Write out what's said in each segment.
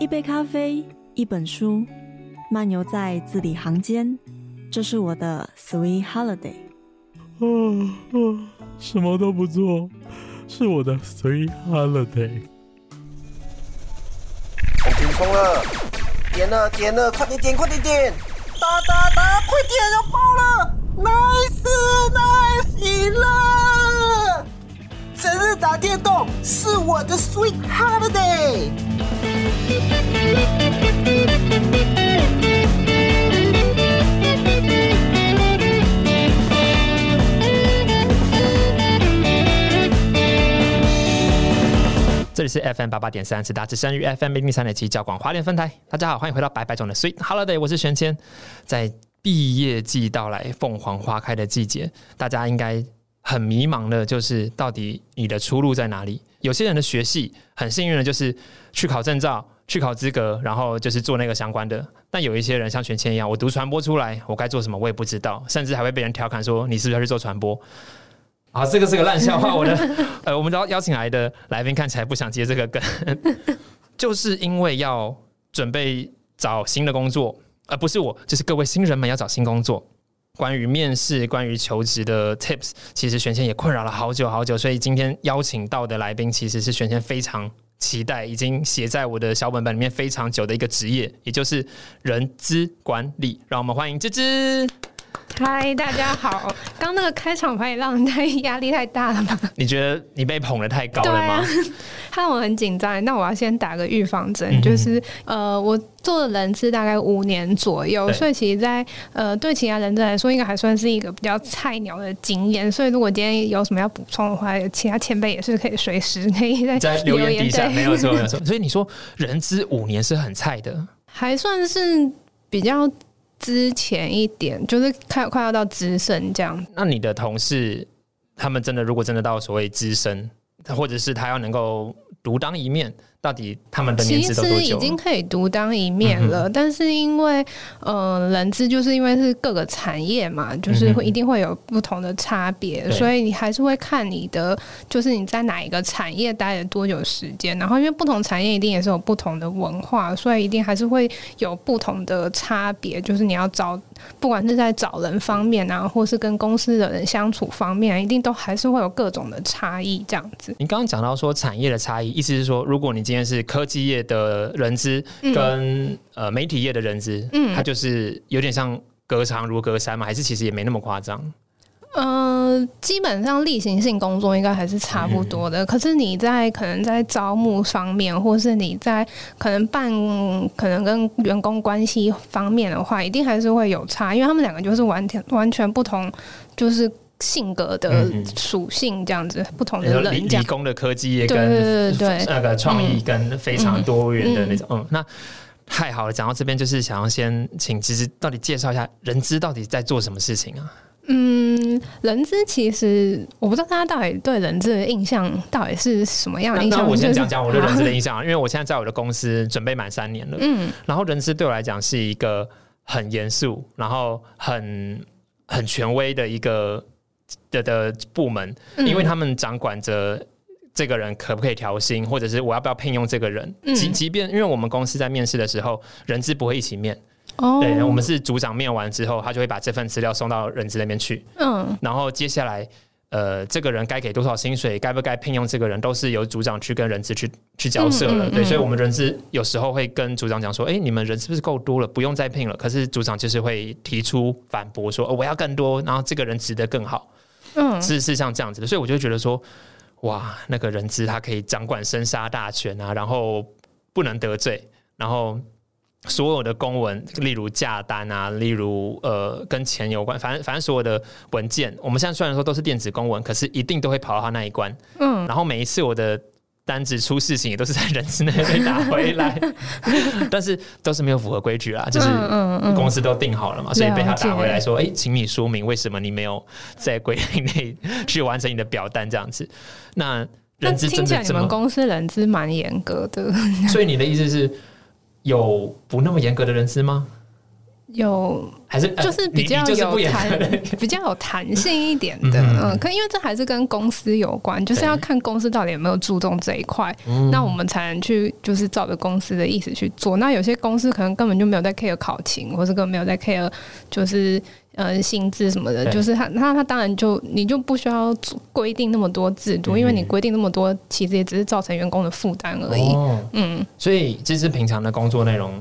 一杯咖啡，一本书，漫游在字里行间，这是我的 Sweet Holiday。啊啊！什么都不做，是我的 Sweet Holiday。冲冲冲了！点了点了，快点点快点点！打打打，快点要爆了！Nice nice 赢了！整日打电动是我的 Sweet Holiday。这里是 FM 八八点三，是大之声与 FM 零零三点七教广华联分台。大家好，欢迎回到白白种的 Sweet Holiday，我是玄谦。在毕业季到来、凤凰花开的季节，大家应该很迷茫的，就是到底你的出路在哪里？有些人的学系很幸运的，就是去考证照、去考资格，然后就是做那个相关的。但有一些人像玄谦一样，我读传播出来，我该做什么我也不知道，甚至还会被人调侃说你是不是要去做传播？啊，这个是个烂笑话。我的 呃，我们邀邀请来的来宾看起来不想接这个梗，就是因为要准备找新的工作，而不是我，就是各位新人们要找新工作。关于面试、关于求职的 tips，其实玄谦也困扰了好久好久。所以今天邀请到的来宾，其实是玄谦非常期待，已经写在我的小本本里面非常久的一个职业，也就是人资管理。让我们欢迎芝芝。嗨，大家好！刚那个开场白也让人太压力太大了吗？你觉得你被捧得太高了吗？他让我很紧张。那我要先打个预防针，就是呃，我做的人资大概五年左右，所以其实，在呃对其他人资来说，应该还算是一个比较菜鸟的经验。所以如果今天有什么要补充的话，其他前辈也是可以随时可以在在留言底下没有错没有错。所以你说人资五年是很菜的，还算是比较。之前一点就是快快要到资深这样。那你的同事他们真的如果真的到所谓资深，或者是他要能够独当一面？到底他们的年资都多久？其实已经可以独当一面了，但是因为呃，人资就是因为是各个产业嘛，就是会一定会有不同的差别，所以你还是会看你的，就是你在哪一个产业待了多久时间，然后因为不同产业一定也是有不同的文化，所以一定还是会有不同的差别。就是你要找，不管是在找人方面啊，或是跟公司的人相处方面，一定都还是会有各种的差异。这样子，你刚刚讲到说产业的差异，意思是说，如果你今天是科技业的人资跟呃媒体业的人资，嗯，它就是有点像隔行如隔山嘛，还是其实也没那么夸张？呃，基本上例行性工作应该还是差不多的。可是你在可能在招募方面，或是你在可能办可能跟员工关系方面的话，一定还是会有差，因为他们两个就是完全完全不同，就是。性格的属性这样子，不同的人，理工的科技也跟 那个创意跟非常多元的那种，嗯，那太好了。讲到这边，就是想要先请其实到底介绍一下人资到底在做什么事情啊？嗯，人资其实我不知道大家到底对人资的印象到底是什么样的印象。那我先讲讲我对人资的印象，啊 因为我现在在我的公司准备满三年了，嗯，然后人资对我来讲是一个很严肃，然后很很权威的一个。的的部门，因为他们掌管着这个人可不可以调薪，或者是我要不要聘用这个人。即即便因为我们公司在面试的时候，人资不会一起面。哦，对，我们是组长面完之后，他就会把这份资料送到人资那边去。嗯，然后接下来，呃，这个人该给多少薪水，该不该聘用这个人，都是由组长去跟人资去去交涉了。对，所以我们人资有时候会跟组长讲说：“哎，你们人是不是够多了，不用再聘了？”可是组长就是会提出反驳说：“我要更多，然后这个人值得更好。”嗯，是是像这样子的，所以我就觉得说，哇，那个人资他可以掌管生杀大权啊，然后不能得罪，然后所有的公文，例如价单啊，例如呃跟钱有关，反正反正所有的文件，我们现在虽然说都是电子公文，可是一定都会跑到他那一关。嗯，然后每一次我的。单子出事情也都是在人资内被打回来，但是都是没有符合规矩啦，就是公司都定好了嘛，所以被他打回来说：“哎，请你说明为什么你没有在规定内去完成你的表单这样子。”那人资听起来你们公司人资蛮严格的，所以你的意思是有不那么严格的人资吗？有还是就是比较有弹，比较有弹性一点的，嗯，可因为这还是跟公司有关，就是要看公司到底有没有注重这一块，那我们才能去就是照着公司的意思去做。那有些公司可能根本就没有在 care 考勤，或是根本没有在 care 就是呃薪资什么的，就是他他他当然就你就不需要规定那么多制度，因为你规定那么多，其实也只是造成员工的负担而已。嗯，所以这是平常的工作内容。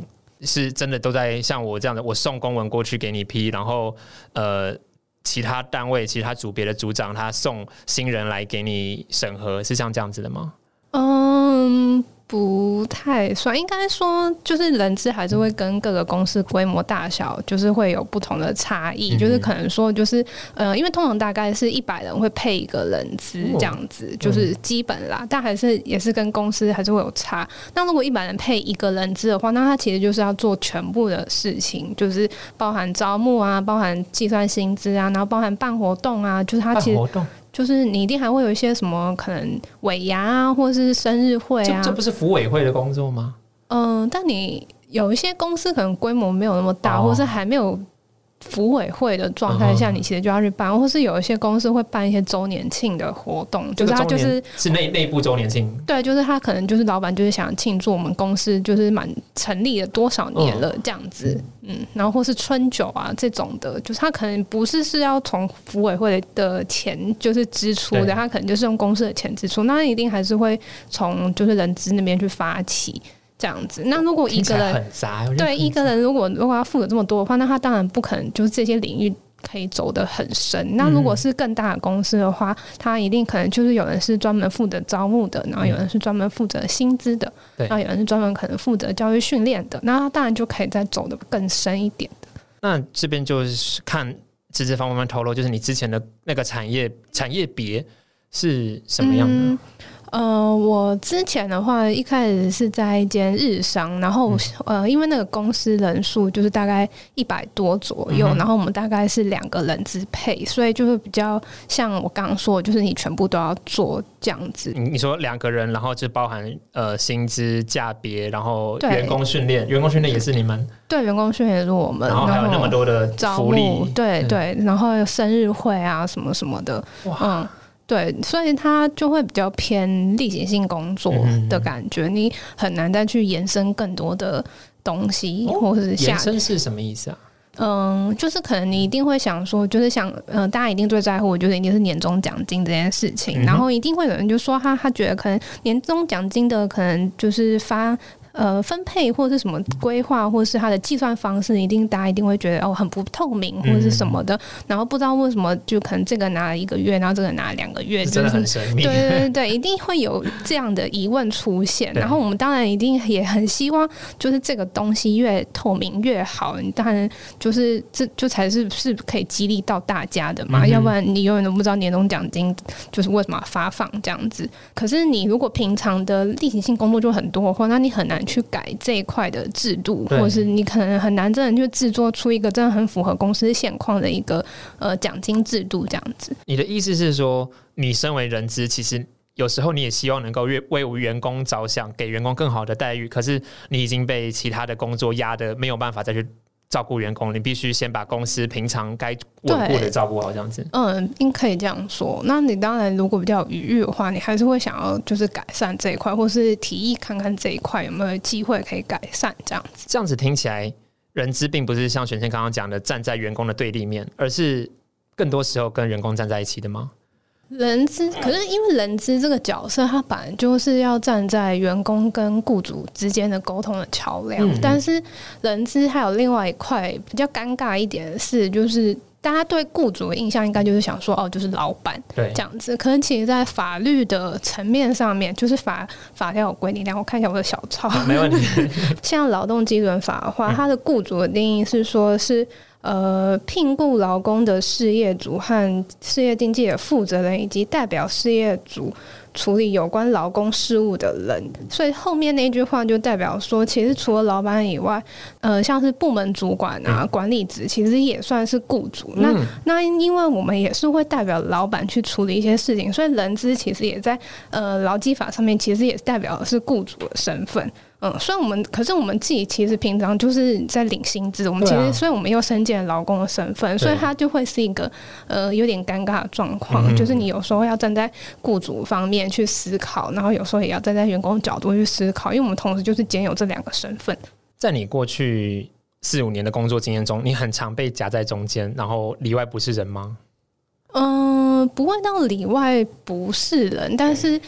是真的都在像我这样的，我送公文过去给你批，然后呃，其他单位、其他组别的组长他送新人来给你审核，是像这样子的吗？嗯。不太算，应该说就是人资还是会跟各个公司规模大小就是会有不同的差异，就是可能说就是呃，因为通常大概是一百人会配一个人资这样子，就是基本啦，但还是也是跟公司还是会有差。那如果一百人配一个人资的话，那他其实就是要做全部的事情，就是包含招募啊，包含计算薪资啊，然后包含办活动啊，就是他其实。就是你一定还会有一些什么可能尾牙啊，或者是生日会啊，这不是服委会的工作吗？嗯，但你有一些公司可能规模没有那么大，或是还没有。服委会的状态下，你其实就要去办，或是有一些公司会办一些周年庆的活动，就是他就是是内内部周年庆，对，就是他可能就是老板就是想庆祝我们公司就是满成立了多少年了这样子，嗯，然后或是春酒啊这种的，就是他可能不是是要从服委会的钱就是支出的，他可能就是用公司的钱支出，那一定还是会从就是人资那边去发起。这样子，那如果一个人很杂对一个人，如果如果要负责这么多的话，那他当然不可能就是这些领域可以走得很深。那如果是更大的公司的话，他一定可能就是有人是专门负责招募的，然后有人是专门负责薪资的，然后有人是专门可能负责教育训练的，那他当然就可以再走得更深一点的。那这边就是看直接方慢慢透露，就是你之前的那个产业产业别是什么样的？呃，我之前的话一开始是在一间日商，然后呃，因为那个公司人数就是大概一百多左右，然后我们大概是两个人支配，所以就是比较像我刚刚说，就是你全部都要做这样子。你你说两个人，然后就包含呃薪资、价别，然后员工训练，员工训练也是你们？对，员工训练也是我们，然后还有那么多的福利，对对，然后生日会啊什么什么的，嗯。对，所以它就会比较偏例行性工作的感觉，你很难再去延伸更多的东西，或者是延伸是什么意思啊？嗯，就是可能你一定会想说，就是想，嗯，大家一定最在乎，我觉得一定是年终奖金这件事情，然后一定会有人就说他他觉得可能年终奖金的可能就是发。呃，分配或者是什么规划，或者是它的计算方式，一定大家一定会觉得哦，很不透明或者是什么的。然后不知道为什么，就可能这个拿了一个月，然后这个拿了两个月，真的很神秘。对对对对，一定会有这样的疑问出现。然后我们当然一定也很希望，就是这个东西越透明越好。你当然就是这就才是是可以激励到大家的嘛。要不然你永远都不知道年终奖金就是为什么发放这样子。可是你如果平常的例行性工作就很多的话，那你很难。去改这一块的制度，或者是你可能很难真的去制作出一个真的很符合公司现况的一个呃奖金制度这样子。你的意思是说，你身为人资，其实有时候你也希望能够为为员工着想，给员工更好的待遇，可是你已经被其他的工作压的没有办法再去。照顾员工，你必须先把公司平常该稳固的照顾好，这样子。嗯，应可以这样说。那你当然，如果比较有余裕的话，你还是会想要就是改善这一块，或是提议看看这一块有没有机会可以改善，这样子。这样子听起来，人资并不是像玄先刚刚讲的站在员工的对立面，而是更多时候跟员工站在一起的吗？人资，可是因为人资这个角色，他本来就是要站在员工跟雇主之间的沟通的桥梁。但是人资还有另外一块比较尴尬一点的是，就是大家对雇主的印象应该就是想说，哦，就是老板这样子。可能其实，在法律的层面上面，就是法法条有规定。让我看一下我的小抄，没问题。像劳动基准法的话，它的雇主的定义是说，是。呃，聘雇劳工的事业主和事业经纪的负责人，以及代表事业主处理有关劳工事务的人。所以后面那句话就代表说，其实除了老板以外，呃，像是部门主管啊、管理职，其实也算是雇主。那那因为我们也是会代表老板去处理一些事情，所以人资其实也在呃劳基法上面，其实也代表的是雇主的身份。嗯，虽然我们，可是我们自己其实平常就是在领薪资，我们其实，所以我们又身兼劳工的身份，所以它就会是一个呃有点尴尬的状况，就是你有时候要站在雇主方面去思考，然后有时候也要站在员工角度去思考，因为我们同时就是兼有这两个身份。在你过去四五年的工作经验中，你很常被夹在中间，然后里外不是人吗？嗯，不会到里外不是人，但是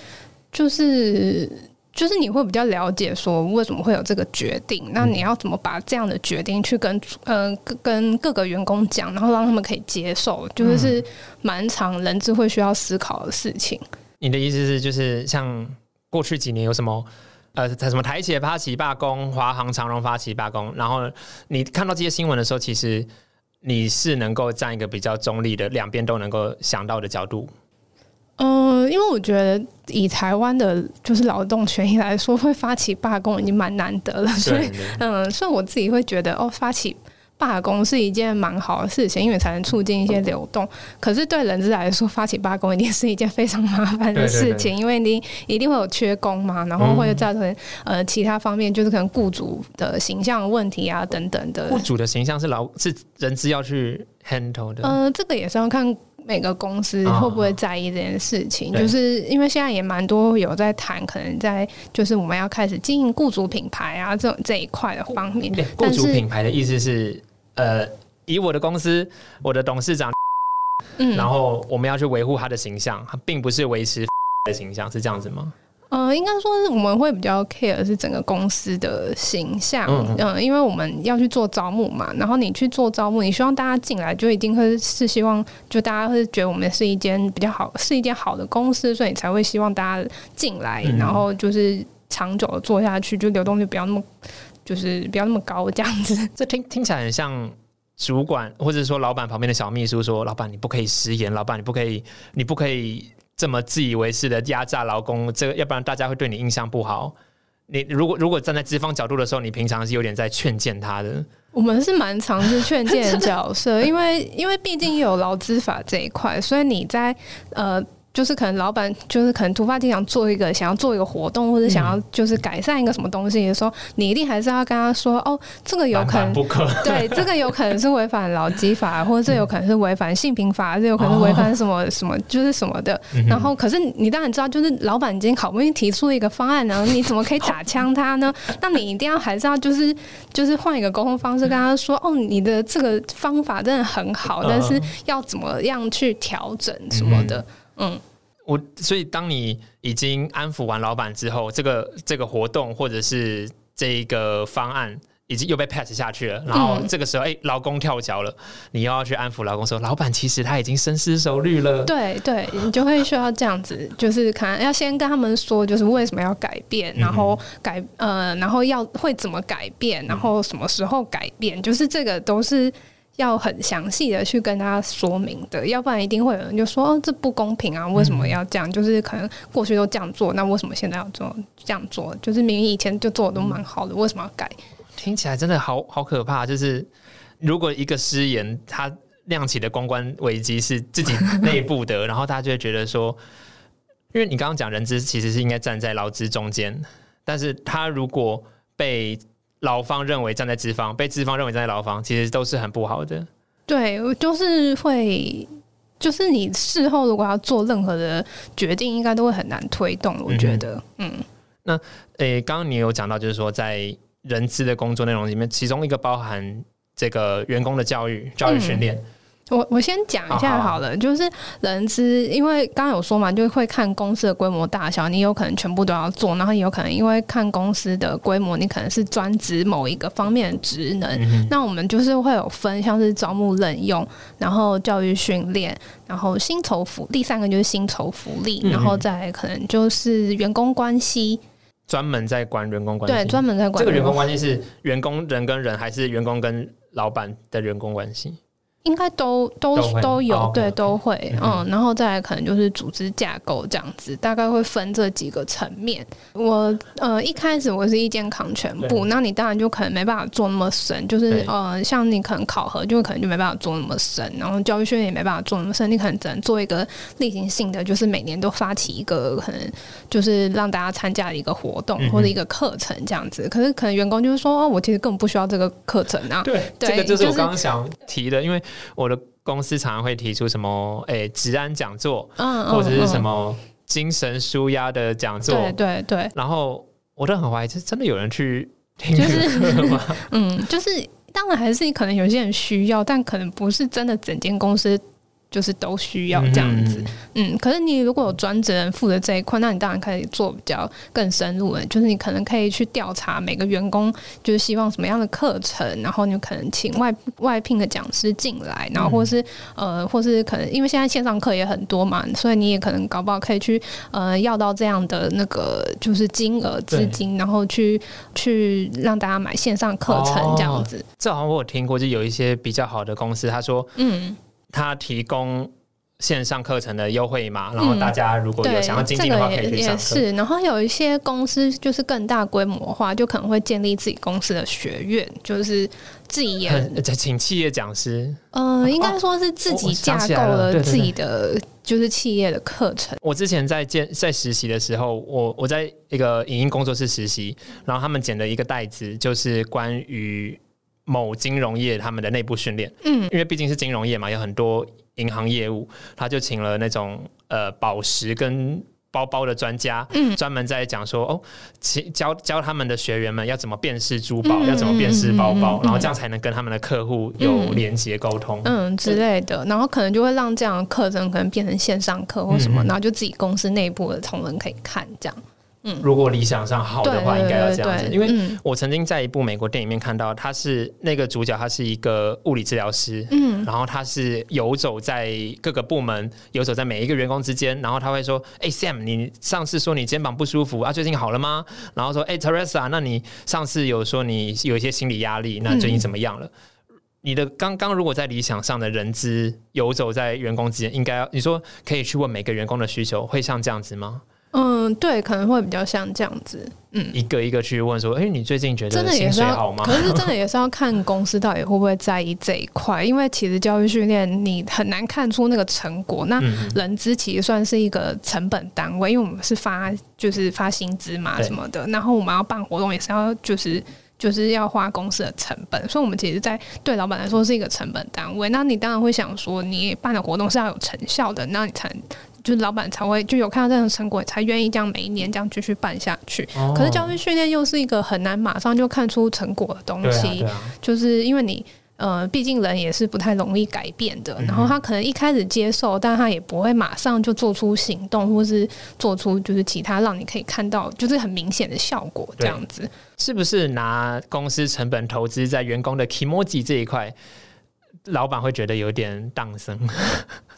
就是。就是你会比较了解说为什么会有这个决定，那你要怎么把这样的决定去跟呃跟各个员工讲，然后让他们可以接受，就是蛮长人智会需要思考的事情。你的意思是，就是像过去几年有什么呃什么台企发起罢工，华航、长荣发起罢工，然后你看到这些新闻的时候，其实你是能够站一个比较中立的，两边都能够想到的角度。嗯，因为我觉得以台湾的就是劳动权益来说，会发起罢工已经蛮难得了，所以嗯，所以我自己会觉得哦，发起罢工是一件蛮好的事情，因为才能促进一些流动。可是对人资来说，发起罢工一定是一件非常麻烦的事情，因为你一定会有缺工嘛，然后会造成呃其他方面，就是可能雇主的形象问题啊等等的。雇主的形象是劳是人资要去 handle 的，呃，这个也是要看。每个公司会不会在意这件事情？就是因为现在也蛮多有在谈，可能在就是我们要开始经营雇主品牌啊，这种这一块的方面。雇主品牌的意思是，呃，以我的公司，我的董事长，嗯，然后我们要去维护他的形象，并不是维持的形象，是这样子吗？呃，应该说是我们会比较 care 是整个公司的形象，嗯，因为我们要去做招募嘛，然后你去做招募，你希望大家进来就一定会是希望，就大家会觉得我们是一间比较好，是一间好的公司，所以你才会希望大家进来，然后就是长久的做下去，就流动率不要那么，就是不要那么高这样子。这听听起来很像主管或者说老板旁边的小秘书说：“老板你不可以食言，老板你不可以，你不可以。”这么自以为是的压榨劳工，这个要不然大家会对你印象不好。你如果如果站在资方角度的时候，你平常是有点在劝谏他的。我们是蛮常是劝谏的角色，因为因为毕竟有劳资法这一块，所以你在呃。就是可能老板就是可能突发奇想做一个想要做一个活动或者想要就是改善一个什么东西的时候，你一定还是要跟他说哦，这个有可能不可。对，这个有可能是违反劳基法，或者这有可能是违反性平法，这有可能是违反什么什么就是什么的。然后可是你当然知道，就是老板今天好不容易提出一个方案，然后你怎么可以打枪他呢？那你一定要还是要就是就是换一个沟通方式跟他说哦，你的这个方法真的很好，但是要怎么样去调整什么的。嗯，我所以当你已经安抚完老板之后，这个这个活动或者是这一个方案已经又被 pass 下去了，然后这个时候，哎，劳工跳脚了，你又要去安抚劳工说，老板其实他已经深思熟虑了。对对，你就会需要这样子，就是可能要先跟他们说，就是为什么要改变，然后改呃，然后要会怎么改变，然后什么时候改变，就是这个都是。要很详细的去跟他说明的，要不然一定会有人就说哦，这不公平啊！为什么要这样？就是可能过去都这样做，那为什么现在要做这样做？就是明明以前就做的都蛮好的，为什么要改？听起来真的好好可怕。就是如果一个失言，他亮起的公关危机是自己内部的，然后大家就会觉得说，因为你刚刚讲人资其实是应该站在劳资中间，但是他如果被劳方认为站在资方，被资方认为站在劳方，其实都是很不好的。对，就是会，就是你事后如果要做任何的决定，应该都会很难推动。我觉得，嗯。那，诶，刚刚你有讲到，就是说在人资的工作内容里面，其中一个包含这个员工的教育、教育训练。我我先讲一下好了，就是人资，因为刚刚有说嘛，就会看公司的规模大小，你有可能全部都要做，然后也有可能因为看公司的规模，你可能是专职某一个方面的职能。那我们就是会有分，像是招募任用，然后教育训练，然后薪酬福，第三个就是薪酬福利，然后再可能就是员工关系，专门在管员工关系，对，专门在管这个员工关系是员工人跟人，还是员工跟老板的员工关系？应该都都都有，对，都会，嗯，然后再来可能就是组织架构这样子，大概会分这几个层面。我呃一开始我是一肩扛全部，那你当然就可能没办法做那么深，就是呃像你可能考核就可能就没办法做那么深，然后教育训练也没办法做那么深，你可能只能做一个例行性的，就是每年都发起一个可能就是让大家参加的一个活动或者一个课程这样子。可是可能员工就是说，哦，我其实根本不需要这个课程啊。对，这个就是我刚刚想提的，因为。我的公司常常会提出什么，诶，治安讲座，嗯，或者是什么精神舒压的讲座，对对对。然后我都很怀疑，是真的有人去听课吗？嗯，就是当然还是可能有些人需要，但可能不是真的整间公司。就是都需要这样子，嗯，可是你如果有专职人负责这一块，那你当然可以做比较更深入的，就是你可能可以去调查每个员工就是希望什么样的课程，然后你可能请外外聘的讲师进来，然后或是呃，或是可能因为现在线上课也很多嘛，所以你也可能搞不好可以去呃要到这样的那个就是金额资金，然后去去让大家买线上课程这样子。这好像我有听过，就有一些比较好的公司，他说，嗯。他提供线上课程的优惠嘛，然后大家如果有想要精进的话，可以去上课。是，然后有一些公司就是更大规模化，就可能会建立自己公司的学院，就是自己也请企业讲师。呃，应该说是自己架构了自己的就是企业的课程。我之前在建在实习的时候，我我在一个影音工作室实习，然后他们捡了一个袋子，就是关于。某金融业他们的内部训练，嗯，因为毕竟是金融业嘛，有很多银行业务，他就请了那种呃宝石跟包包的专家，嗯，专门在讲说哦，教教他们的学员们要怎么辨识珠宝，要怎么辨识包包，然后这样才能跟他们的客户有连接沟通，嗯之类的，然后可能就会让这样的课程可能变成线上课或什么，然后就自己公司内部的同仁可以看这样。嗯，如果理想上好的话，应该要这样子。因为我曾经在一部美国电影里面看到，他是那个主角，他是一个物理治疗师。嗯，然后他是游走在各个部门，游走在每一个员工之间。然后他会说：“哎，Sam，你上次说你肩膀不舒服啊，最近好了吗？”然后说：“哎，Teresa，那你上次有说你有一些心理压力，那最近怎么样了？”你的刚刚如果在理想上的人资游走在员工之间，应该要你说可以去问每个员工的需求，会像这样子吗？嗯，对，可能会比较像这样子，嗯，一个一个去问说，哎，你最近觉得真的也是好吗？可是真的也是要看公司到底会不会在意这一块，因为其实教育训练你很难看出那个成果。那人资其实算是一个成本单位，因为我们是发就是发薪资嘛什么的，然后我们要办活动也是要就是就是要花公司的成本，所以我们其实，在对老板来说是一个成本单位。那你当然会想说，你办的活动是要有成效的，那你才。就是老板才会就有看到这样的成果，才愿意这样每一年这样继续办下去。可是教育训练又是一个很难马上就看出成果的东西，就是因为你呃，毕竟人也是不太容易改变的。然后他可能一开始接受，但他也不会马上就做出行动，或是做出就是其他让你可以看到就是很明显的效果这样子。是不是拿公司成本投资在员工的 emoji 这一块？老板会觉得有点荡生，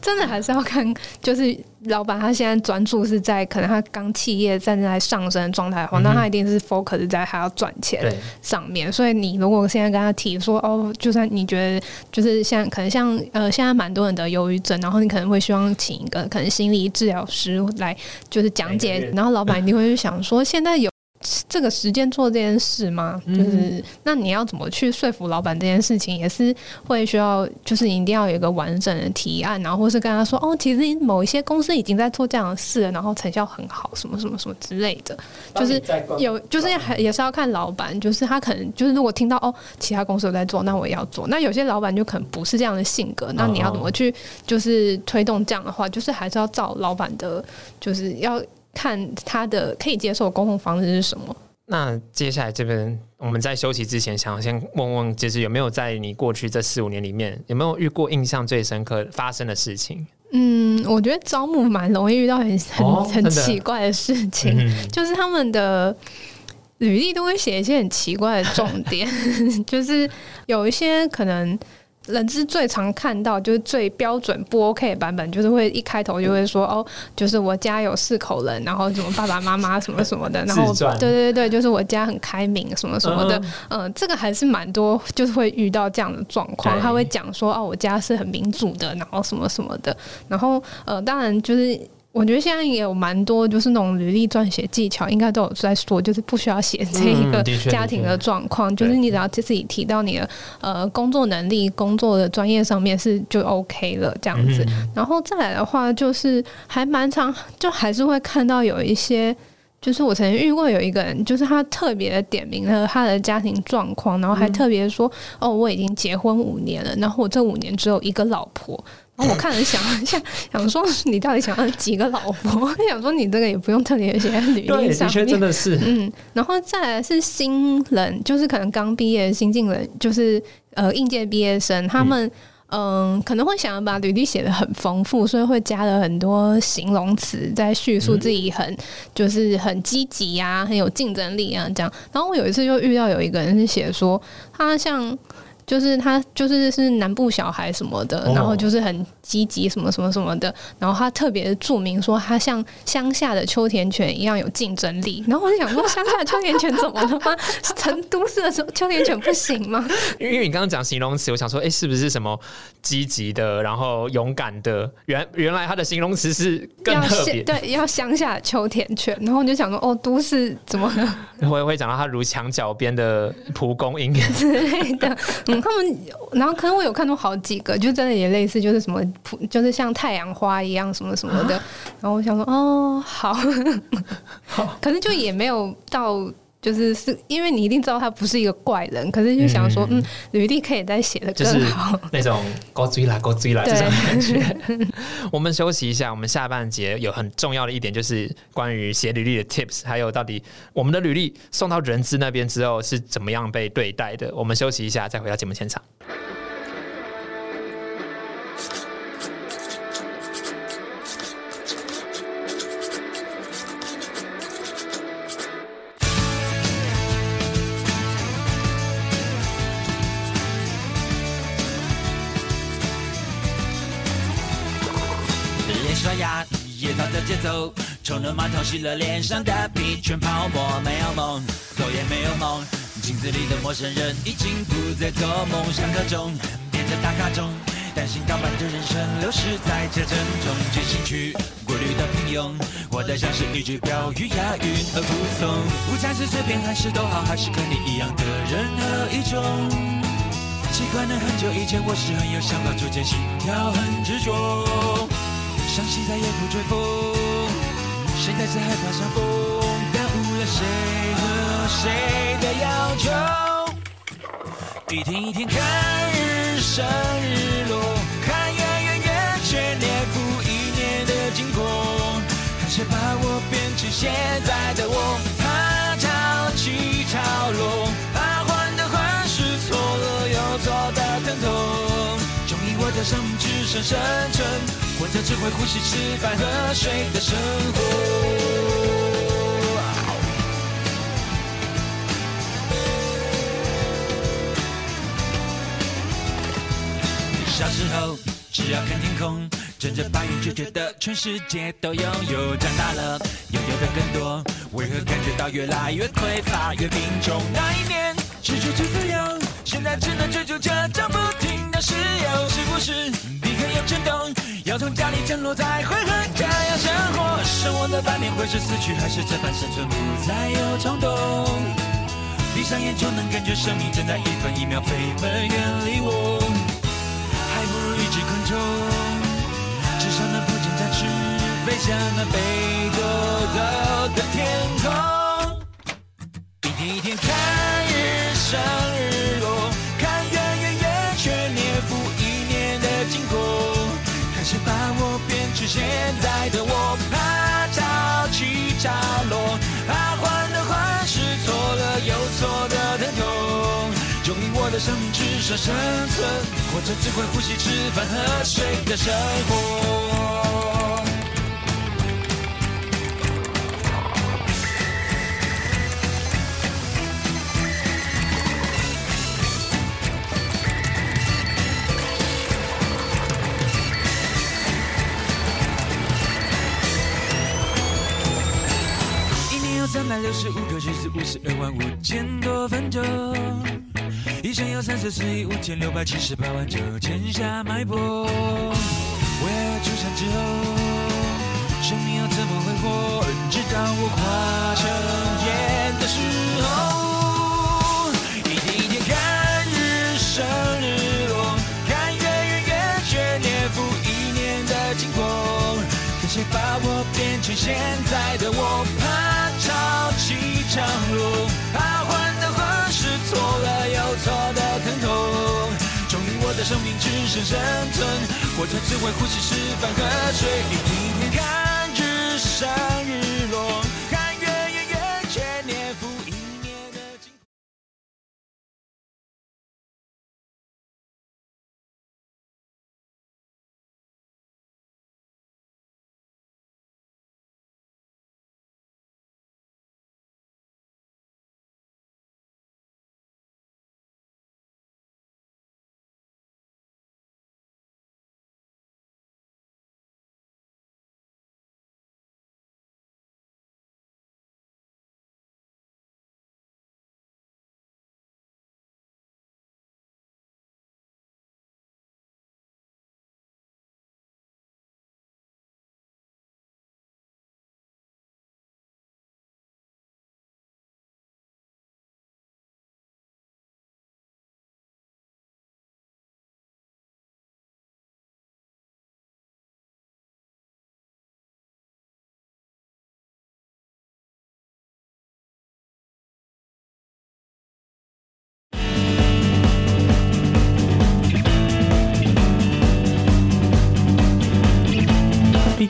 真的还是要看，就是老板他现在专注是在可能他刚企业站在上升状态的话，那他一定是 focus 在还要赚钱上面。所以你如果现在跟他提说，哦，就算你觉得就是像可能像呃现在蛮多人的忧郁症，然后你可能会希望请一个可能心理治疗师来就是讲解，然后老板一定会去想说现在有。这个时间做这件事吗？就是那你要怎么去说服老板这件事情，也是会需要，就是你一定要有一个完整的提案，然后或是跟他说，哦，其实某一些公司已经在做这样的事，然后成效很好，什么什么什么之类的。就是有，就是还也是要看老板，就是他可能就是如果听到哦，其他公司有在做，那我也要做。那有些老板就可能不是这样的性格，那你要怎么去就是推动这样的话，就是还是要照老板的，就是要。看他的可以接受沟通方式是什么？那接下来这边我们在休息之前，想先问问，就是有没有在你过去这四五年里面，有没有遇过印象最深刻发生的事情？嗯，我觉得招募蛮容易遇到很很很奇怪的事情，就是他们的履历都会写一些很奇怪的重点，就是有一些可能。人是最常看到，就是最标准不 OK 的版本，就是会一开头就会说 哦，就是我家有四口人，然后什么爸爸妈妈什么什么的，然后对对对，就是我家很开明什么什么的，嗯，这个还是蛮多，就是会遇到这样的状况，他会讲说哦，我家是很民主的，然后什么什么的，然后呃，当然就是。我觉得现在也有蛮多，就是那种履历撰写技巧，应该都有在说，就是不需要写这一个家庭的状况，就是你只要自己提到你的呃工作能力、工作的专业上面是就 OK 了这样子。然后再来的话，就是还蛮常，就还是会看到有一些，就是我曾经遇过有一个人，就是他特别的点名了他的家庭状况，然后还特别说，哦，我已经结婚五年了，然后我这五年只有一个老婆。然后我看了想一下 想说，你到底想要几个老婆？想说你这个也不用特别写在履历上面，真的是。嗯，然后再来是新人，就是可能刚毕业新进人，就是呃应届毕业生，他们嗯可能会想要把履历写的很丰富，所以会加了很多形容词在叙述自己很就是很积极呀，很有竞争力啊这样。然后我有一次就遇到有一个人是写说，他像。就是他，就是是南部小孩什么的，然后就是很积极什么什么什么的，然后他特别注明说他像乡下的秋田犬一样有竞争力，然后我就想说 乡下的秋田犬怎么了吗？成都市的秋秋田犬不行吗？因为你刚刚讲形容词，我想说，哎，是不是什么积极的，然后勇敢的？原原来他的形容词是更特别，对，要乡下秋田犬，然后我就想说，哦，都市怎么了？会会讲到他如墙角边的蒲公英之类的。他们，然后可能我有看到好几个，就真的也类似，就是什么，就是像太阳花一样什么什么的。然后我想说，哦，好，可能就也没有到，就是是因为你一定知道他不是一个怪人，可是就想说，嗯，履历可以再写的更好，那种高追啦，高追啦 这种感觉。我们休息一下，我们下半节有很重要的一点，就是关于写履历的 tips，还有到底我们的履历送到人资那边之后是怎么样被对待的。我们休息一下，再回到节目现场。冲了马桶，洗了脸上的皮，全泡沫，没有梦，头也没有梦。镜子里的陌生人已经不再做梦，上课中变成打卡中，担心倒班的人生流逝在车阵中。进行曲过滤的平庸，活得像是一句标语，押韵而服从。午餐是随便还是都好，还是跟你一样的任何一种。习惯了很久以前，我是很有想法，逐渐心跳很执着。想起再也不追风，谁在是害怕相逢，耽误了谁和谁的要求。一天一天看日升日落，看圆圆圆却年复一年的经过，看谁把我变成现在的我，怕潮起潮落，怕患得患失错了又错的疼痛，终于我的生命只剩生存。活着只会呼吸、吃饭、喝水的生活。小时候只要看天空，睁着白眼就觉得全世界都拥有。长大了拥有的更多，为何感觉到越来越匮乏、越贫穷？那一年追求最自由，现在只能追逐着涨不停的石油，是不是？震动。要从家里降落，再回合家要生活。生活的版面会是死去，还是这般生存不再有冲动？闭上眼就能感觉生命正在一分一秒飞奔远离我，还不如一只昆虫，至少能不见展翅，飞向那北斗斗的天空。一天一天看日升日落。现在的我，怕潮起潮落，怕患得患失错了又错的疼痛。终于我的生命只剩生存，活着只会呼吸、吃饭、喝水的生活。六十五个日子五十二万五千多分钟，一生有三十四亿五千六百七十八万九千下脉搏。我要出山之后，生命要怎么挥霍？直到我化成烟的时候，一天一天看日升日落，看月圆月缺年复一年的经过。可谁把我变成现在的我？怕潮起潮落，怕患得患失，错了又错的疼痛。终于我的生命只剩生存，活着只为呼吸吃饭喝水，一天一天看日升日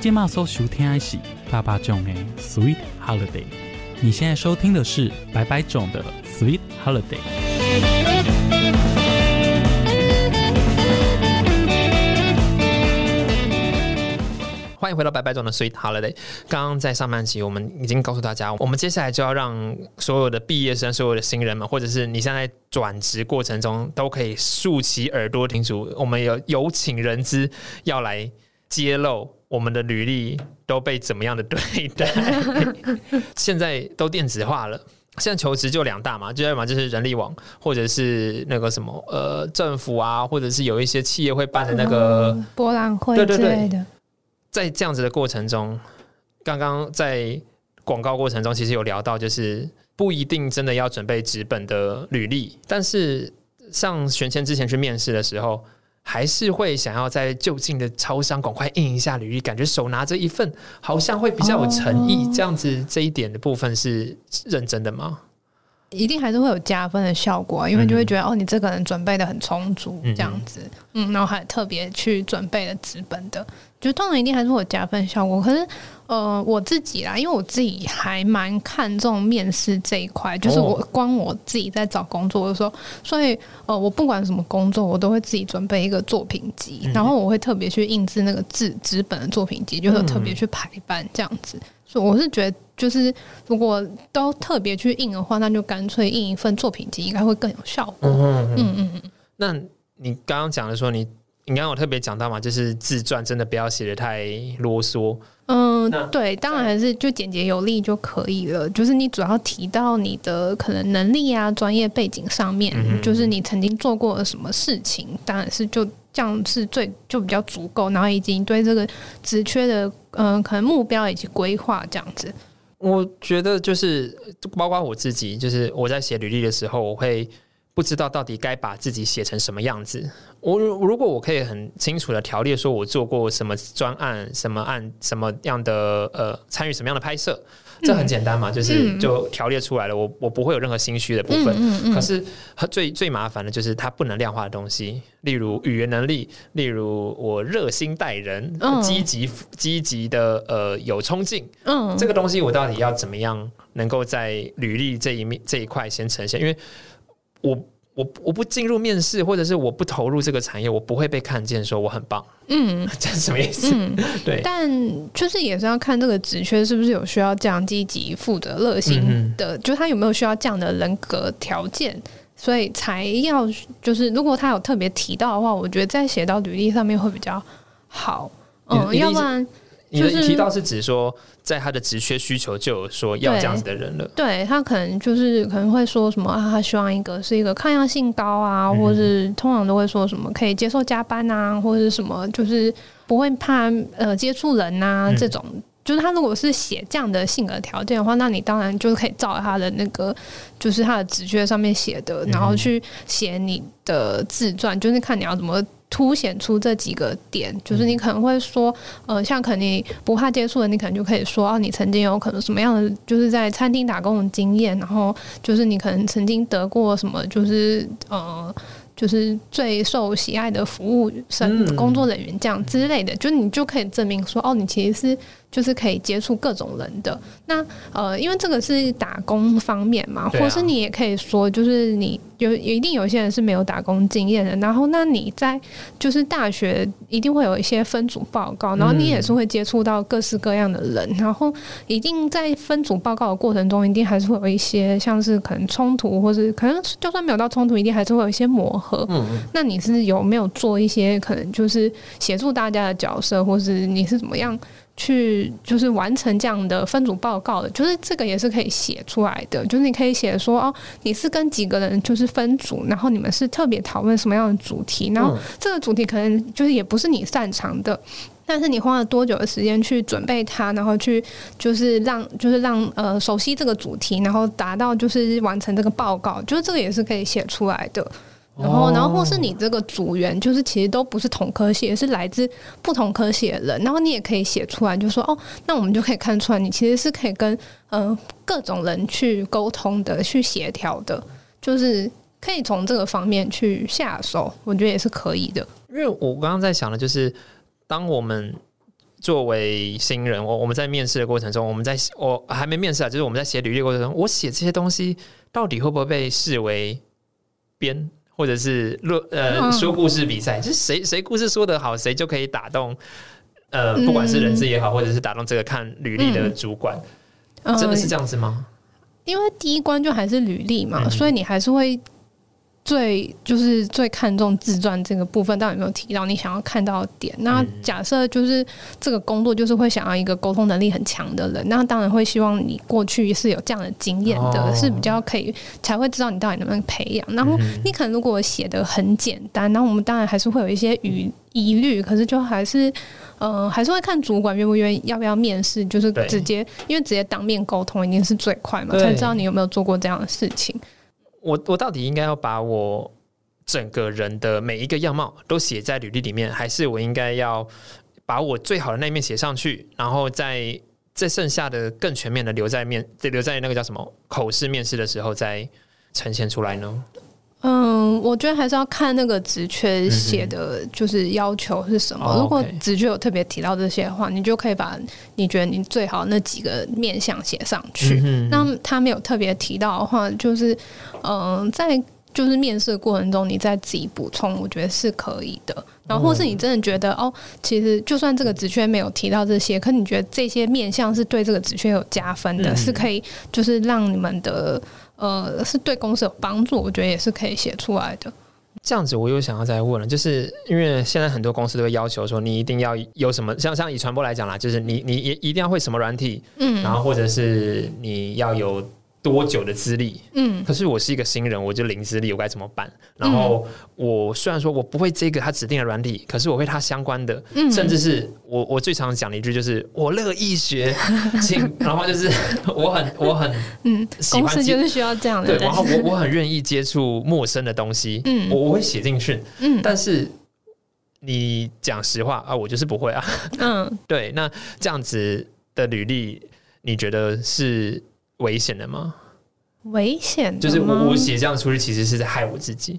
今麦所收听的是爸爸种的 Sweet Holiday，你现在收听的是白白种的 Sweet Holiday。欢迎回到白白总的 Sweet Holiday。刚刚在上半集，我们已经告诉大家，我们接下来就要让所有的毕业生、所有的新人们，或者是你现在转职过程中，都可以竖起耳朵听出，我们有有请人资要来揭露我们的履历都被怎么样的对待。现在都电子化了。现在求职就两大嘛，就要么就是人力网，或者是那个什么呃政府啊，或者是有一些企业会办的那个嗯博览会之对对对类的。在这样子的过程中，刚刚在广告过程中，其实有聊到，就是不一定真的要准备纸本的履历，但是上选签之前去面试的时候，还是会想要在就近的超商赶快印一下履历，感觉手拿着一份，好像会比较有诚意。哦这样子这一点的部分是认真的吗？一定还是会有加分的效果啊，因为就会觉得、哦，你这个人准备的很充足，嗯这样子，嗯，然后还特别去准备了纸本的，就当然一定还是会有加分效果。可是，呃，我自己啦，因为我自己还蛮看重面试这一块，就是我哦光我自己在找工作的时候，所以呃，我不管什么工作，我都会自己准备一个作品集，嗯然后我会特别去印制那个纸纸本的作品集，就是特别去排版这样子。所以我是觉得，就是如果都特别去印的话，那就干脆印一份作品集，应该会更有效果。嗯嗯嗯嗯，那你刚刚讲的说你，你刚刚有特别讲到嘛，就是自传真的不要写的太啰嗦，嗯，对，当然还是就简洁有力就可以了。就是你主要提到你的可能能力啊、专业背景上面，嗯就是你曾经做过的什么事情，当然是就这样是最就比较足够。然后以及你对这个职缺的嗯、可能目标以及规划这样子。我觉得就是包括我自己，就是我在写履历的时候，我会不知道到底该把自己写成什么样子。我如果我可以很清楚的条列说我做过什么专案、什么案、什么样的呃参与什么样的拍摄，这很简单嘛，就是嗯。就条列出来了，我我不会有任何心虚的部分。嗯嗯。可是最最麻烦的就是它不能量化的东西，例如语言能力，例如我热心待人、嗯。积极积极的呃有冲劲，嗯，这个东西我到底要怎么样能够在履历这一面这一块先呈现？因为我我我不进入面试，或者是我不投入这个产业，我不会被看见说我很棒，嗯 这是什么意思？嗯。对，但就是也是要看这个职缺是不是有需要这样积极、负责、热嗯心的，就他有没有需要这样的人格条件，所以才要就是如果他有特别提到的话，我觉得在写到履历上面会比较好。嗯，要不然你的就是提到是指说，在他的职缺需求就有说要这样子的人了。对他可能就是可能会说什么啊，他希望一个是一个抗压性高啊，嗯或是通常都会说什么可以接受加班啊，或者是什么就是不会怕呃接触人啊、嗯这种。就是他如果是写这样的性格条件的话，那你当然就是可以照他的那个，就是他的职缺上面写的，然后去写你的自传，就是看你要怎么凸显出这几个点。就是你可能会说，呃，像可能你不怕接触的，你可能就可以说，哦，你曾经有可能什么样的，就是在餐厅打工的经验，然后就是你可能曾经得过什么，就是呃。就是最受喜爱的服务生、嗯工作人员这样之类的，就是你就可以证明说，哦，你其实是就是可以接触各种人的。那呃，因为这个是打工方面嘛，啊或是你也可以说，就是你有有一定有些人是没有打工经验的，然后那你在就是大学一定会有一些分组报告，然后你也是会接触到各式各样的人，然后一定在分组报告的过程中，一定还是会有一些像是可能冲突，或是可能就算没有到冲突，一定还是会有一些磨合。嗯，那你是有没有做一些可能就是协助大家的角色，或是你是怎么样去就是完成这样的分组报告的？就是这个也是可以写出来的，就是你可以写说哦，你是跟几个人就是分组，然后你们是特别讨论什么样的主题，然后这个主题可能就是也不是你擅长的。但是你花了多久的时间去准备它，然后去就是让就是让呃熟悉这个主题，然后达到就是完成这个报告，就是这个也是可以写出来的。然后，然后或是你这个组员，就是其实都不是同科系，是来自不同科系的人，然后你也可以写出来，就说哦，那我们就可以看出来，你其实是可以跟呃各种人去沟通的，去协调的，就是可以从这个方面去下手，我觉得也是可以的。因为我刚刚在想的就是，当我们作为新人，我我们在面试的过程中，我们在我还没面试啊，就是我们在写履历过程中，我写这些东西到底会不会被视为编？或者是论呃嗯。说故事比赛，就是谁谁故事说得好，谁就可以打动呃，嗯。不管是人资也好，或者是打动这个看履历的主管，嗯。真的是这样子吗？因为第一关就还是履历嘛，嗯。所以你还是会最就是最看重自传这个部分，到底有没有提到你想要看到的点？那嗯假设就是这个工作就是会想要一个沟通能力很强的人，那当然会希望你过去是有这样的经验的，哦是比较可以才会知道你到底能不能培养。然后嗯你可能如果写的很简单，然后我们当然还是会有一些疑疑虑，可是就还是。呃，还是会看主管愿不愿意，要不要面试，就是直接，因为直接当面沟通一定是最快嘛，才知道你有没有做过这样的事情。我我到底应该要把我整个人的每一个样貌都写在履历里面，还是我应该要把我最好的那一面写上去，然后再再剩下的更全面的留在面留在那个叫什么口试面试的时候再呈现出来呢？嗯，我觉得还是要看那个职缺写的就是要求是什么。哦如果职缺有特别提到这些的话，你就可以把你觉得你最好那几个面向写上去。那他没有特别提到的话，就是嗯、在就是面试的过程中，你再自己补充，我觉得是可以的。然后，或是你真的觉得哦，其实就算这个职缺没有提到这些，可你觉得这些面向是对这个职缺有加分的，嗯是可以就是让你们的呃是对公司有帮助，我觉得也是可以写出来的。这样子，我又想要再问了，就是因为现在很多公司都会要求说，你一定要有什么，像像以传播来讲啦，就是你你也一定要会什么软体，嗯然后或者是你要有多久的资历，嗯。可是我是一个新人，我就零资历，我该怎么办？然后我虽然说我不会这个他指定的软体，可是我会它相关的，嗯。甚至是我我最常讲的一句就是我乐意学，请，然后就是 我很我很嗯，喜欢接公司就是需要这样的对，人然。后我我很愿意接触陌生的东西，嗯。我我会写进去，嗯。但是你讲实话啊，我就是不会啊，嗯，对，那这样子的履历，你觉得是危险的吗？危险的就是我写这样出去，其实是在害我自己。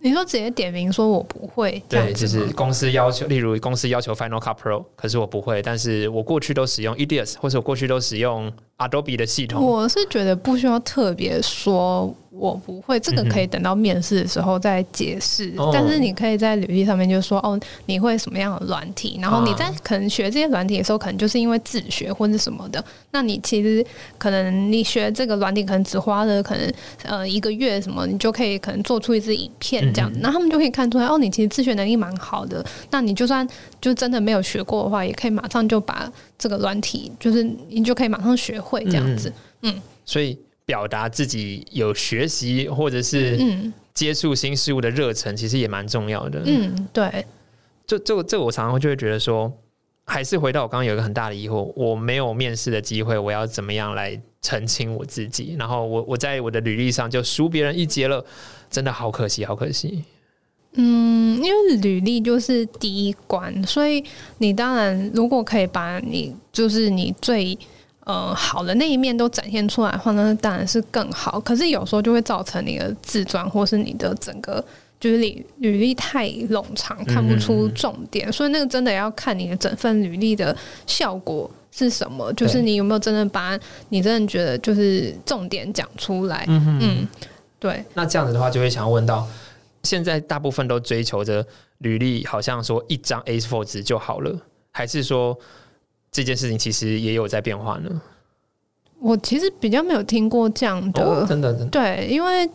你说直接点名说我不会，对，就是公司要求，例如公司要求 Final Cut Pro，可是我不会，但是我过去都使用 EDS，或者我过去都使用 Adobe 的系统。我是觉得不需要特别说我不会，这个可以等到面试的时候再解释。哦但是你可以在履历上面就说哦，你会什么样的软体，然后你在可能学这些软体的时候，可能就是因为自学或者什么的。那你其实可能你学这个软体，可能只花了可能呃一个月什么，你就可以可能做出一支影片这样子，那、他们就可以看出来哦，你其实自学能力蛮好的。那你就算就真的没有学过的话，也可以马上就把这个软体，就是你就可以马上学会这样子。嗯所以表达自己有学习或者是嗯接触新事物的热忱，其实也蛮重要的。嗯，对，就这这我常常就会觉得说，还是回到我刚刚有一个很大的疑惑，我没有面试的机会，我要怎么样来澄清我自己？然后我我在我的履历上就输别人一截了，真的好可惜，好可惜。嗯，因为履历就是第一关，所以你当然如果可以把你就是你最呃好的那一面都展现出来的话，那当然是更好。可是有时候就会造成你的自传或是你的整个就是履履历太冗长，看不出重点，所以那个真的要看你的整份履历的效果。是什么？就是你有没有真的把你真的觉得就是重点讲出来？嗯嗯，对，那这样子的话，就会想要问到，现在大部分都追求着履历，好像说一张 A4 纸就好了，还是说这件事情其实也有在变化呢？我其实比较没有听过这样的，哦，真的，真的，对，因为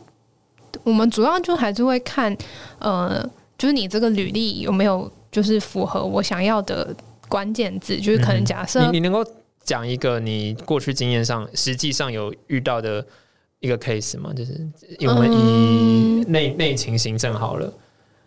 我们主要就还是会看，呃，就是你这个履历有没有就是符合我想要的关键字，就是可能假设、你你能够讲一个你过去经验上实际上有遇到的一个 case 吗？就是我们以内内情形正好了，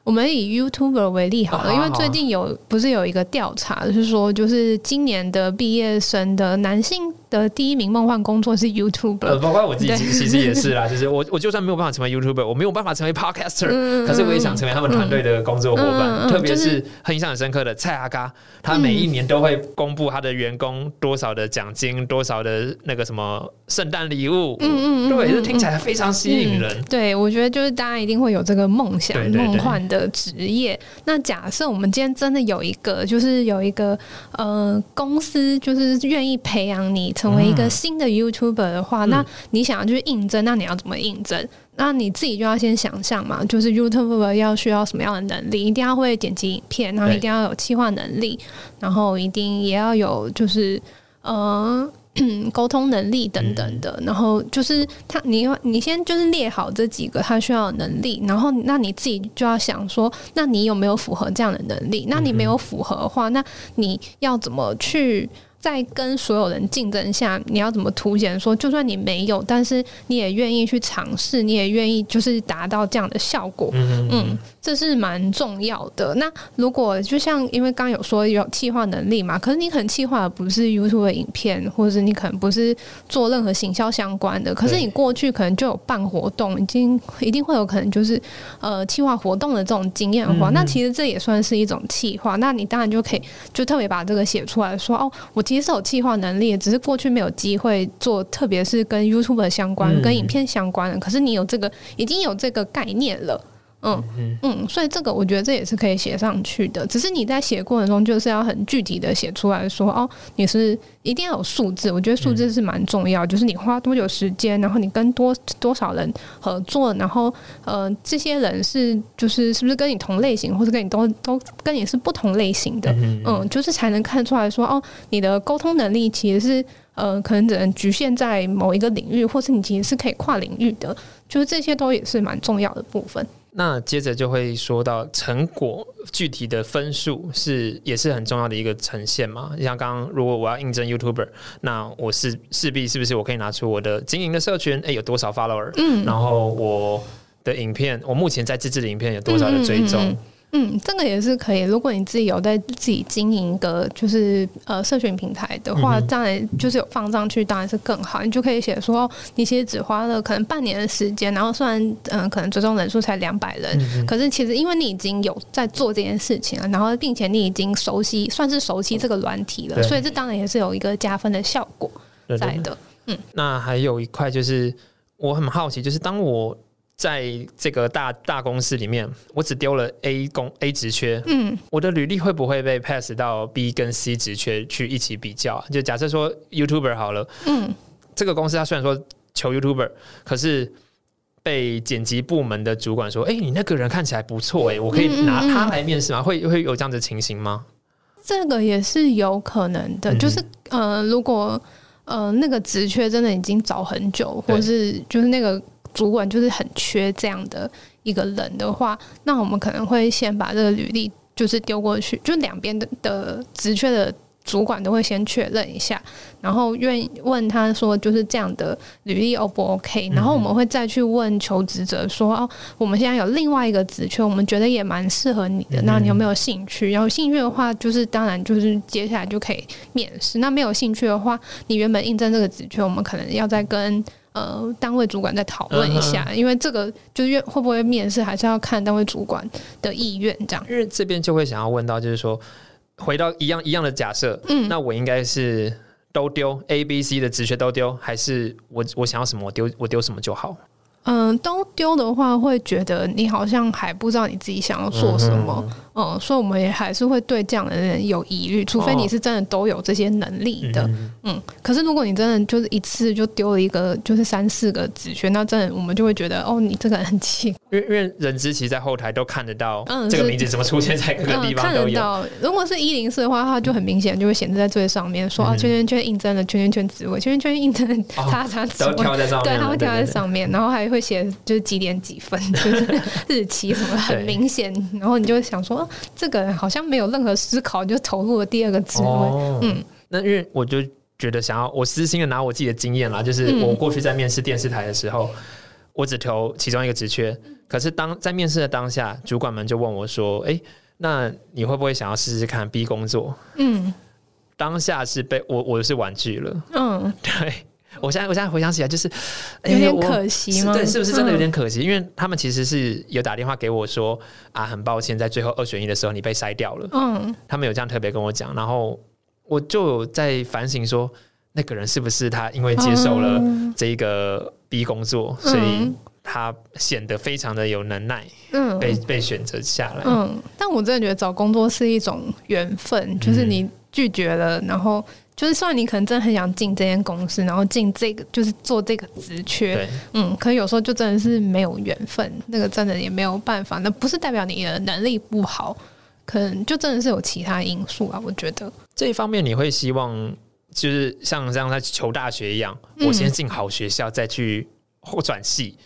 我们以 YouTuber 为例好了，啊因为最近有不是有一个调查，就是说就是今年的毕业生的男性的第一名梦幻工作是 YouTuber，、呃，包括我自己对。其其实也是啦，就是我我就算没有办法成为 YouTuber，我没有办法成为 Podcaster，、嗯可是我也想成为他们团队的工作伙伴，特别是是很印象很深刻的蔡阿嘎，他每一年都会公布他的员工多少的奖金，多少的那个什么圣诞礼物，嗯嗯嗯对，嗯这听起来非常吸引人。嗯对，我觉得就是大家一定会有这个梦想、梦幻的职业。那假设我们今天真的有一个，就是有一个呃公司，就是愿意培养你成为一个新的 YouTuber 的话，嗯那你想要去应征，那你要怎么应征？那你自己就要先想象嘛，就是 YouTuber 要需要什么样的能力，一定要会剪辑影片，然后一定要有企划能力，然后一定也要有就是呃。沟通能力等等的，然后就是他，你你先就是列好这几个他需要的能力，然后那你自己就要想说，那你有没有符合这样的能力？那你没有符合的话，那你要怎么去在跟所有人竞争下，你要怎么凸显说，就算你没有，但是你也愿意去尝试，你也愿意就是达到这样的效果，嗯嗯，这是蛮重要的。那如果就像因为刚刚有说有企划能力嘛，可是你可能企划的不是 YouTube 的影片，或者是你可能不是做任何行销相关的，可是你过去可能就有办活动，已经一定会有可能就是呃企划活动的这种经验的话，那其实这也算是一种企划。那你当然就可以就特别把这个写出来说哦，我其实是有企划能力的，只是过去没有机会做，特别是跟 YouTube 相关、嗯跟影片相关的。可是你有这个已经有这个概念了。嗯嗯，所以这个我觉得这也是可以写上去的，只是你在写过程中就是要很具体的写出来说，哦，你是一定要有数字，我觉得数字是蛮重要，就是你花多久时间，然后你跟多多少人合作，然后呃，这些人是就是是不是跟你同类型，或者跟你都都跟你是不同类型的，嗯，就是才能看出来说，哦，你的沟通能力其实是呃，可能只能局限在某一个领域，或是你其实是可以跨领域的，就是这些都也是蛮重要的部分。那接着就会说到成果具体的分数是也是很重要的一个呈现嘛。像刚刚如果我要应征 YouTuber，那我是势必是不是我可以拿出我的经营的社群，诶，有多少 follower，嗯。然后我的影片，我目前在自制的影片有多少的追踪，嗯嗯嗯嗯，这个也是可以。如果你自己有在自己经营一个就是呃社群平台的话，当然就是有放上去，当然是更好。你就可以写说，哦你其实只花了可能半年的时间，然后虽然嗯、呃可能追踪人数才两百人，嗯可是其实因为你已经有在做这件事情了，然后并且你已经熟悉，算是熟悉这个软体了，所以这当然也是有一个加分的效果在的。嗯那还有一块就是我很好奇，就是当我在这个大大公司里面，我只丢了 A 公 A 职缺，嗯。我的履历会不会被 pass 到 B 跟 C 职缺去一起比较啊？就假设说 YouTuber 好了，嗯。这个公司它虽然说求 YouTuber，可是被剪辑部门的主管说：“哎、你那个人看起来不错，哎，我可以拿他来面试吗？”会会有这样的情形吗？这个也是有可能的，嗯。就是呃，如果呃那个职缺真的已经找很久，或是就是那个主管就是很缺这样的一个人的话，那我们可能会先把这个履历就是丢过去，就两边的的职缺的。主管都会先确认一下，然后愿意问他说，就是这样的履历 O 不 OK？然后我们会再去问求职者说，哦，我们现在有另外一个职缺，我们觉得也蛮适合你的，那你有没有兴趣？然后有兴趣的话，就是当然就是接下来就可以面试。那没有兴趣的话，你原本应征这个职缺，我们可能要再跟呃单位主管再讨论一下，因为这个就是愿会不会面试，还是要看单位主管的意愿这样。因为这边就会想要问到，就是说，回到一样一样的假设，嗯那我应该是都丢 A、B、C 的职学都丢，还是我我想要什么我丢我丢什么就好？嗯，都丢的话，会觉得你好像还不知道你自己想要做什么，嗯所以我们也还是会对这样的人有疑虑，除非你是真的都有这些能力的，嗯可是如果你真的就是一次就丢了一个就是三四个职缺，那真的我们就会觉得哦，你这个人很奇怪，因为因为人资其实在后台都看得到嗯这个名字怎么出现在各个地嗯，方都有。看得到。如果是一零四的话，它就很明显就会显示在最上面，说啊，嗯圈圈圈应征了圈圈圈职位，圈圈圈应征叉叉职位。对，它会跳在上面，然后还会写就是几点几分，就是 日期什么，很明显。然后你就会想说，哦这个人好像没有任何思考就投入了第二个职位。哦，嗯那因为我就觉得想要我私心的拿我自己的经验啦，就是嗯我过去在面试电视台的时候，我只投其中一个职缺，可是当在面试的当下，主管们就问我说：“哎、那你会不会想要试试看 B 工作嗯？”当下是被我我是婉拒了，嗯，对。我现在我现在回想起来，就是有点可惜吗？是对，是不是真的有嗯点可惜？因为他们其实是有打电话给我说啊，很抱歉，在最后二选一的时候你被筛掉了。嗯他们有这样特别跟我讲，然后我就有在反省说，那个人是不是他因为接受了嗯这一个 B 工作，所以他显得非常的有能耐，嗯被被选择下来。嗯，但我真的觉得找工作是一种缘分，就是你拒绝了，然后就是虽然你可能真的很想进这间公司，然后进这个就是做这个职缺，嗯，可能有时候就真的是没有缘分，那个真的也没有办法，那不是代表你的能力不好，可能就真的是有其他因素啊，我觉得，这一方面你会希望就是像这样在求大学一样，嗯我先进好学校再去或转系，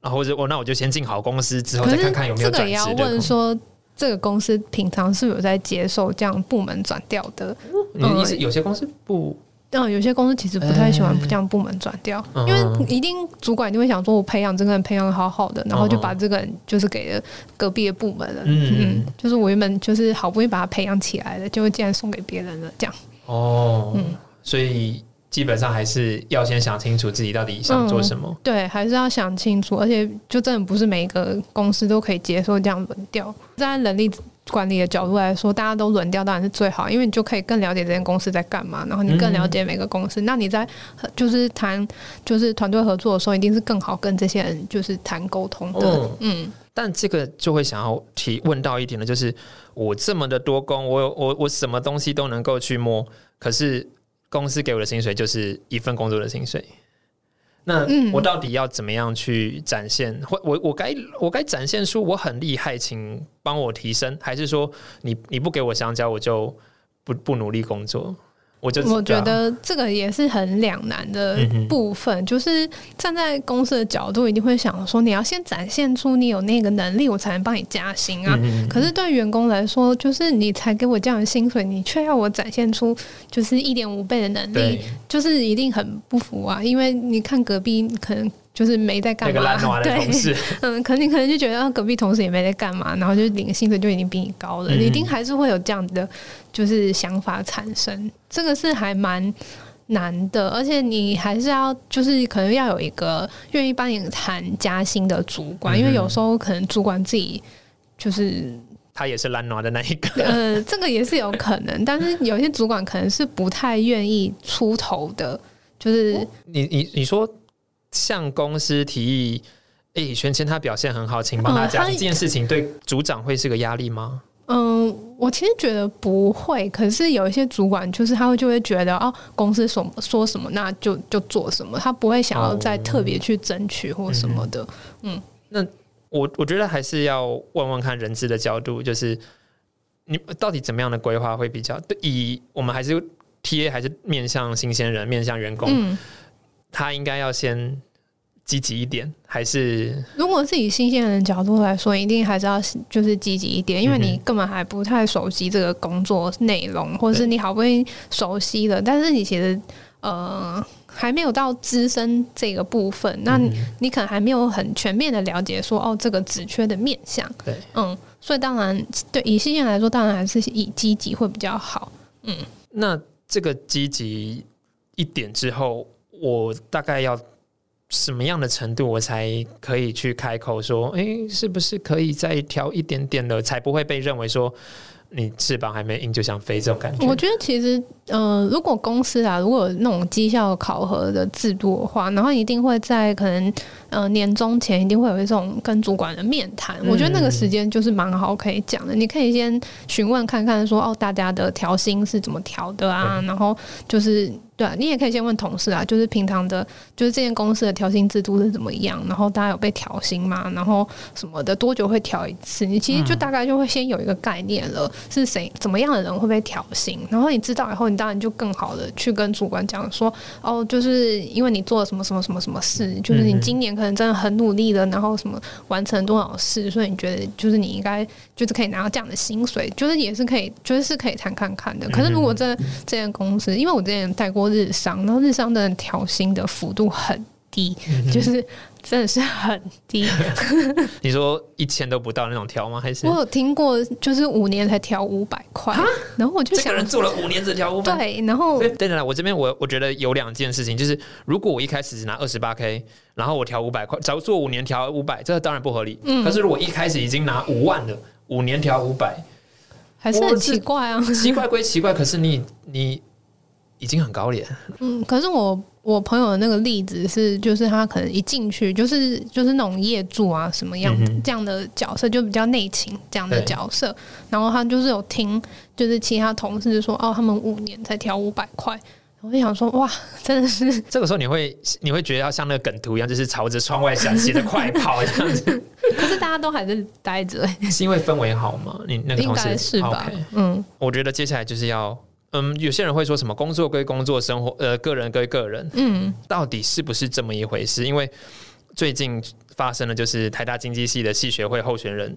然后或者我那我就先进好公司，之后再看看有没有这个也要。问说。这个公司平常是有在接受这样部门转调的？你的意思有些公司不嗯，有些公司其实不太喜欢这样部门转调，嗯因为一定主管就会想说，我培养这个人培养的好好的，然后就嗯把这个人就是给了隔壁的部门了。嗯嗯，就是我原本就是好不容易把他培养起来的，就会竟然送给别人了，这样。哦，嗯所以基本上还是要先想清楚自己到底想做什么。对，还是要想清楚，而且就真的不是每一个公司都可以接受这样轮调。在人力管理的角度来说，大家都轮调当然是最好，因为你就可以更了解这间公司在干嘛，然后你更了解每个公司。那你在呃就是谈就是团队合作的时候，一定是更好跟这些人就是谈沟通的。嗯嗯但这个就会想要提问到一点呢，就是我这么的多工，我有我我什么东西都能够去摸，可是公司给我的薪水就是一份工作的薪水。那嗯我到底要怎么样去展现？或我我该我该展现出我很厉害，请帮我提升，还是说你你不给我香蕉，我就不不努力工作？我就我觉得这个也是很两难的部分，就是站在公司的角度，一定会想说，你要先展现出你有那个能力，我才能帮你加薪啊。嗯可是对员工来说，就是你才给我这样的薪水，你却要我展现出就是一点五倍的能力，就是一定很不服啊。因为你看隔壁可能就是没在干嘛 对，事，嗯，可能你可能就觉得啊隔壁同事也没在干嘛，然后就领薪水就已经比你高了，嗯你一定还是会有这样的就是想法产生，这个是还蛮。难的，而且你还是要，就是可能要有一个愿意帮你谈加薪的主管，嗯因为有时候可能主管自己就是他也是烂娃的那一个。呃，这个也是有可能，但是有些主管可能是不太愿意出头的，就是你你你说向公司提议，哎、玄谦他表现很好，请帮他加薪，嗯这件事情对组长会是个压力吗？嗯，我其实觉得不会，可是有一些主管就是他会就会觉得哦，公司什么说什么，那就就做什么，他不会想要再特别去争取或什么的。嗯，那我我觉得还是要问问看人资的角度，就是你到底怎么样的规划会比较？以我们还是 T A 还是面向新鲜人、面向员工，嗯，他应该要先积极一点，还是如果是以新鲜人的角度来说，一定还是要就是积极一点，因为你根本还不太熟悉这个工作内容，或者是你好不容易熟悉了，但是你其实呃还没有到资深这个部分，那你你可能还没有很全面的了解说哦这个职缺的面向，对，嗯，所以当然对以新鲜来说，当然还是以积极会比较好，嗯，那这个积极一点之后，我大概要。什么样的程度我才可以去开口说，哎，是不是可以再调一点点的，才不会被认为说你翅膀还没硬就想飞这种感觉？我觉得其实，呃，如果公司啊，如果那种绩效考核的制度的话，然后一定会在可能呃年终前一定会有一种跟主管的面谈。我觉得那个时间就是蛮好可以讲的，你可以先询问看看说，哦，大家的调薪是怎么调的啊？然后就是。对，你也可以先问同事啊，就是平常的，就是这间公司的调薪制度是怎么样，然后大家有被调薪吗？然后什么的，多久会调一次？你其实就大概就会先有一个概念了，是谁怎么样的人会被调薪，然后你知道以后，你当然就更好的去跟主管讲说，哦，就是因为你做了什么什么什么什么事，就是你今年可能真的很努力了，然后什么完成多少事，所以你觉得就是你应该就是可以拿到这样的薪水，就是也是可以，就是是可以谈看看的。可是如果这这间公司，因为我之前带过。日商，然后日商的调薪的幅度很低，就是真的是很低。你说一千都不到那种调吗？还是我有听过，就是五年才调五百块，然后我就想，这个人做了五年只调五百，对。然后等等，我这边我我觉得有两件事情，就是如果我一开始只拿二十八 k，然后我调五百块，假如做五年调五百，这个当然不合理。嗯。可是如果一开始已经拿五万的，五年调五百，还是很奇怪啊。奇怪归奇怪，可是你你。已经很高了。嗯，可是我我朋友的那个例子是，就是他可能一进去就是就是那种业主啊什么样这样的角色，就比较内勤这样的角色。然后他就是有听，就是其他同事说，哦，他们五年才调五百块。我就想说，哇，真的是 这个时候你会你会觉得要像那个梗图一样，就是朝着窗外想写的快跑这样子。可是大家都还是待着，是因为氛围好吗？你那个同事是吧？嗯，我觉得接下来就是要。嗯，有些人会说什么工作归工作，生活呃个人归个人，嗯，到底是不是这么一回事？因为最近发生的就是台大经济系的系学会候选人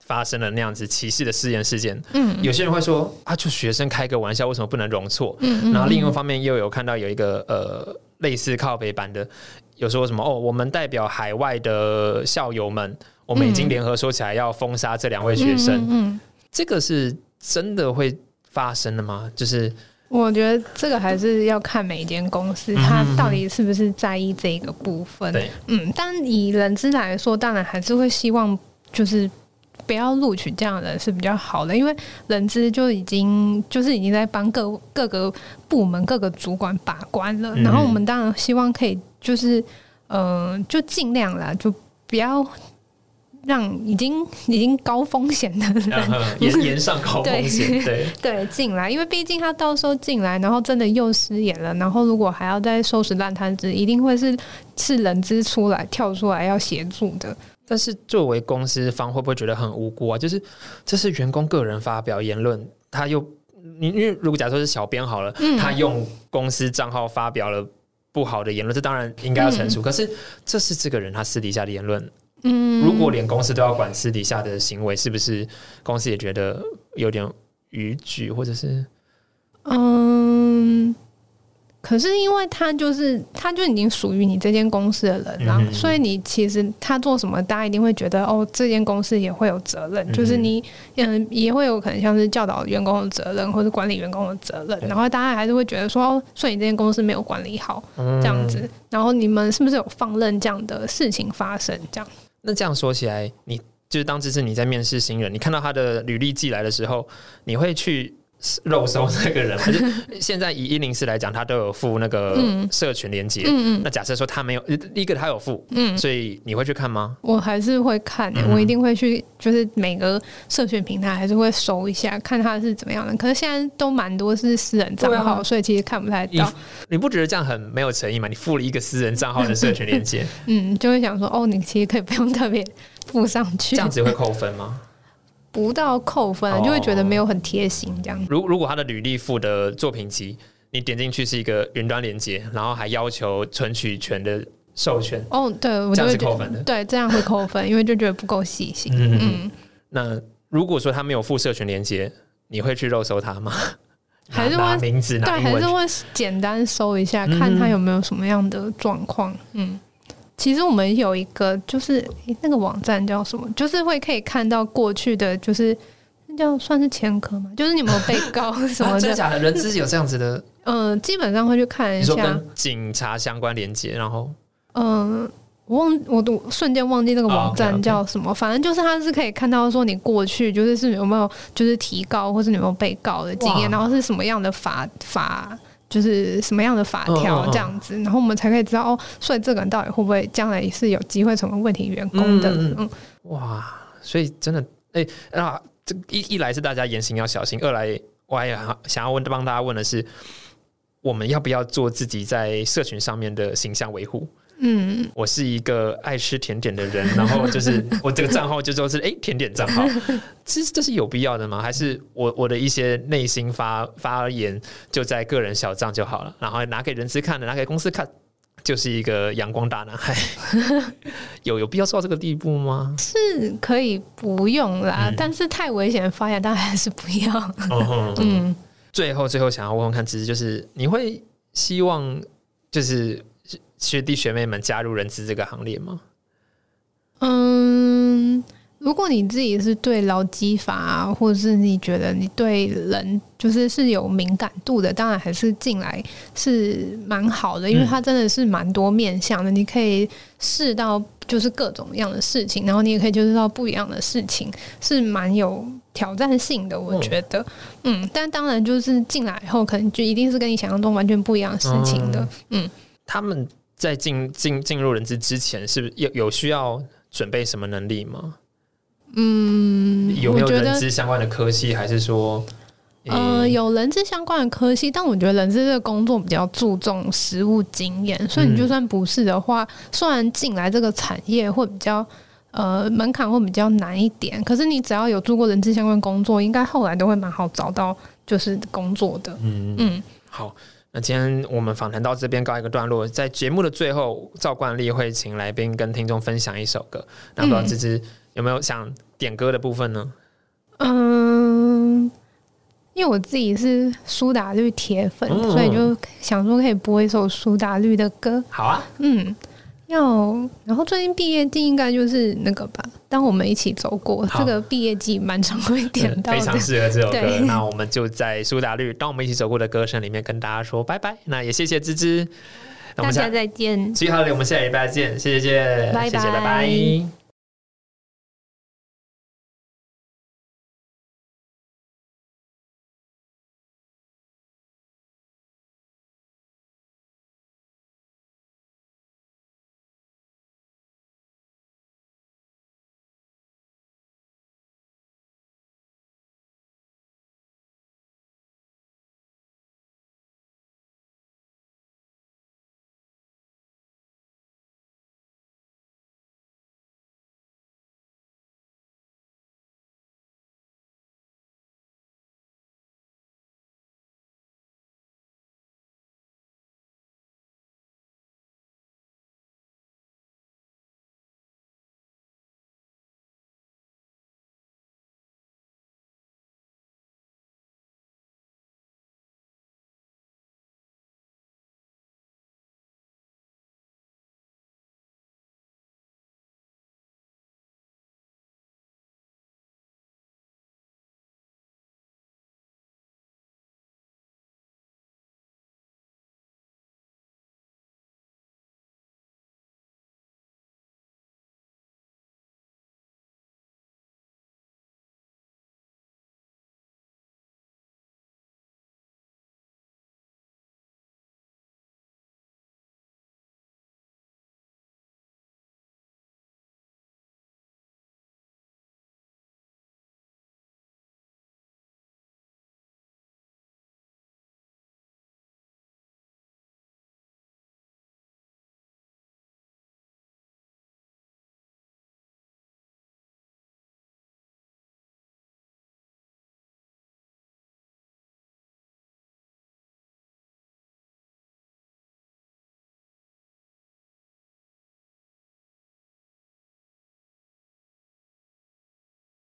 发生了那样子歧视的试验事件，嗯，有些人会说啊，就学生开个玩笑，为什么不能容错？嗯，然后另一方面又有看到有一个呃类似靠北版的，有说什么哦，我们代表海外的校友们，我们已经联合说起来要封杀这两位学生，嗯，这个是真的会。发生了吗？就是我觉得这个还是要看每一间公司，它到底是不是在意这个部分。对，嗯，但以人资来说，当然还是会希望就是不要录取这样的人是比较好的，因为人资就已经就是已经在帮各各个部门各个主管把关了。然后我们当然希望可以就是嗯，就尽量啦，就不要。让已经已经高风险的 人 延延上高风险，对对进来，因为毕竟他到时候进来，然后真的又失言了，然后如果还要再收拾烂摊子，一定会是是人资出来跳出来要协助的。但是作为公司方，会不会觉得很无辜啊？就是这是员工个人发表言论，他又你因为如果假设是小编好了，他用公司账号发表了不好的言论，这当然应该要惩处。可是这是这个人他私底下的言论。嗯，如果连公司都要管私底下的行为，是不是公司也觉得有点逾矩，或者是？嗯，可是因为他就是他就已经属于你这间公司的人了，所以你其实他做什么，大家一定会觉得哦，这间公司也会有责任，就是你嗯也会有可能像是教导员工的责任，或者管理员工的责任，然后大家还是会觉得说哦，所以你这间公司没有管理好这样子，然后你们是不是有放任这样的事情发生？这样？那这样说起来，你就是当这是你在面试新人，你看到他的履历寄来的时候，你会去肉搜那个人嘛，就现在以一零四来讲，他都有附那个社群连接。嗯嗯那假设说他没有，第一个他有附，嗯，所以你会去看吗？我还是会看我一定会去，就是每个社群平台还是会搜一下，看他是怎么样的。可是现在都蛮多是私人账号，啊所以其实看不太到。你不觉得这样很没有诚意吗？你附了一个私人账号的社群连接，嗯，就会想说，哦，你其实可以不用特别附上去这，样子会扣分吗？不到扣分，哦就会觉得没有很贴心这样。如如果他的履历附的作品集，你点进去是一个云端连接，然后还要求存取权的授权，哦，对我这样就会扣分的。对，这样会扣分，因为就觉得不够细心。嗯嗯，那如果说他没有附社群连接，你会去肉搜他吗？还是会名字拿对，还是会简单搜一下，嗯看他有没有什么样的状况。嗯，其实我们有一个，就是诶那个网站叫什么，就是会可以看到过去的，就是那叫算是前科嘛，就是你有没有被告什么啊真。假的？人资有这样子的，嗯、基本上会去看一下。你说跟警察相关连接，然后嗯、我忘我都瞬间忘记那个网哦站叫什么，反正就是它是可以看到说你过去就是是有没有就是提告或是你有没有被告的经验，然后是什么样的法法。就是什么样的法条嗯这样子，然后我们才可以知道哦，所以这个人到底会不会将来是有机会成为问题员工的？嗯哇，所以真的，哎、啊，这一一来是大家言行要小心，二来我还想想要问帮大家问的是，我们要不要做自己在社群上面的形象维护？嗯，我是一个爱吃甜点的人，然后 就是我这个账号就说是哎、甜点账号，其实这是有必要的吗？还是我我的一些内心发发言就在个人小账就好了，然后拿给人资看的，拿给公司看，就是一个阳光大男孩，有有必要做到这个地步吗？是可以不用啦，嗯但是太危险的发言，当然还是不要。嗯嗯，最后最后想要问问看，其实就是你会希望就是学弟学妹们加入人资这个行列吗？嗯，如果你自己是对劳基法啊，或者是你觉得你对人就是是有敏感度的，当然还是进来是蛮好的，因为它真的是蛮多面向的，你可以试到就是各种样的事情，然后你也可以接触到不一样的事情，是蛮有挑战性的，我觉得。嗯，但当然就是进来以后，可能就一定是跟你想象中完全不一样的事情的。嗯他们在进进进入人资之前，是不是有有需要准备什么能力吗？嗯，有没有我觉得人资相关的科系，还是说，呃，有人资相关的科系，但我觉得人资这个工作比较注重实务经验，所以你就算不是的话，虽然进来这个产业会比较呃门槛会比较难一点，可是你只要有做过人资相关工作，应该后来都会蛮好找到就是工作的。嗯嗯，好。那今天我们访谈到这边告一个段落，在节目的最后，照惯例会请来宾跟听众分享一首歌。那不知道嗯芝芝有没有想点歌的部分呢？嗯，因为我自己是苏打绿铁粉，嗯所以就想说可以播一首苏打绿的歌。好啊，嗯，要然后最近毕业季应该就是那个吧，当我们一起走过，这个毕业季蛮常会点到非常。适合这首歌。那我们就在苏打绿《当我们一起走过的歌声》里面跟大家说拜拜。那也谢谢芝芝，那我大们下家再见。所以好的，我们下礼拜见，谢谢谢，拜谢谢，拜拜拜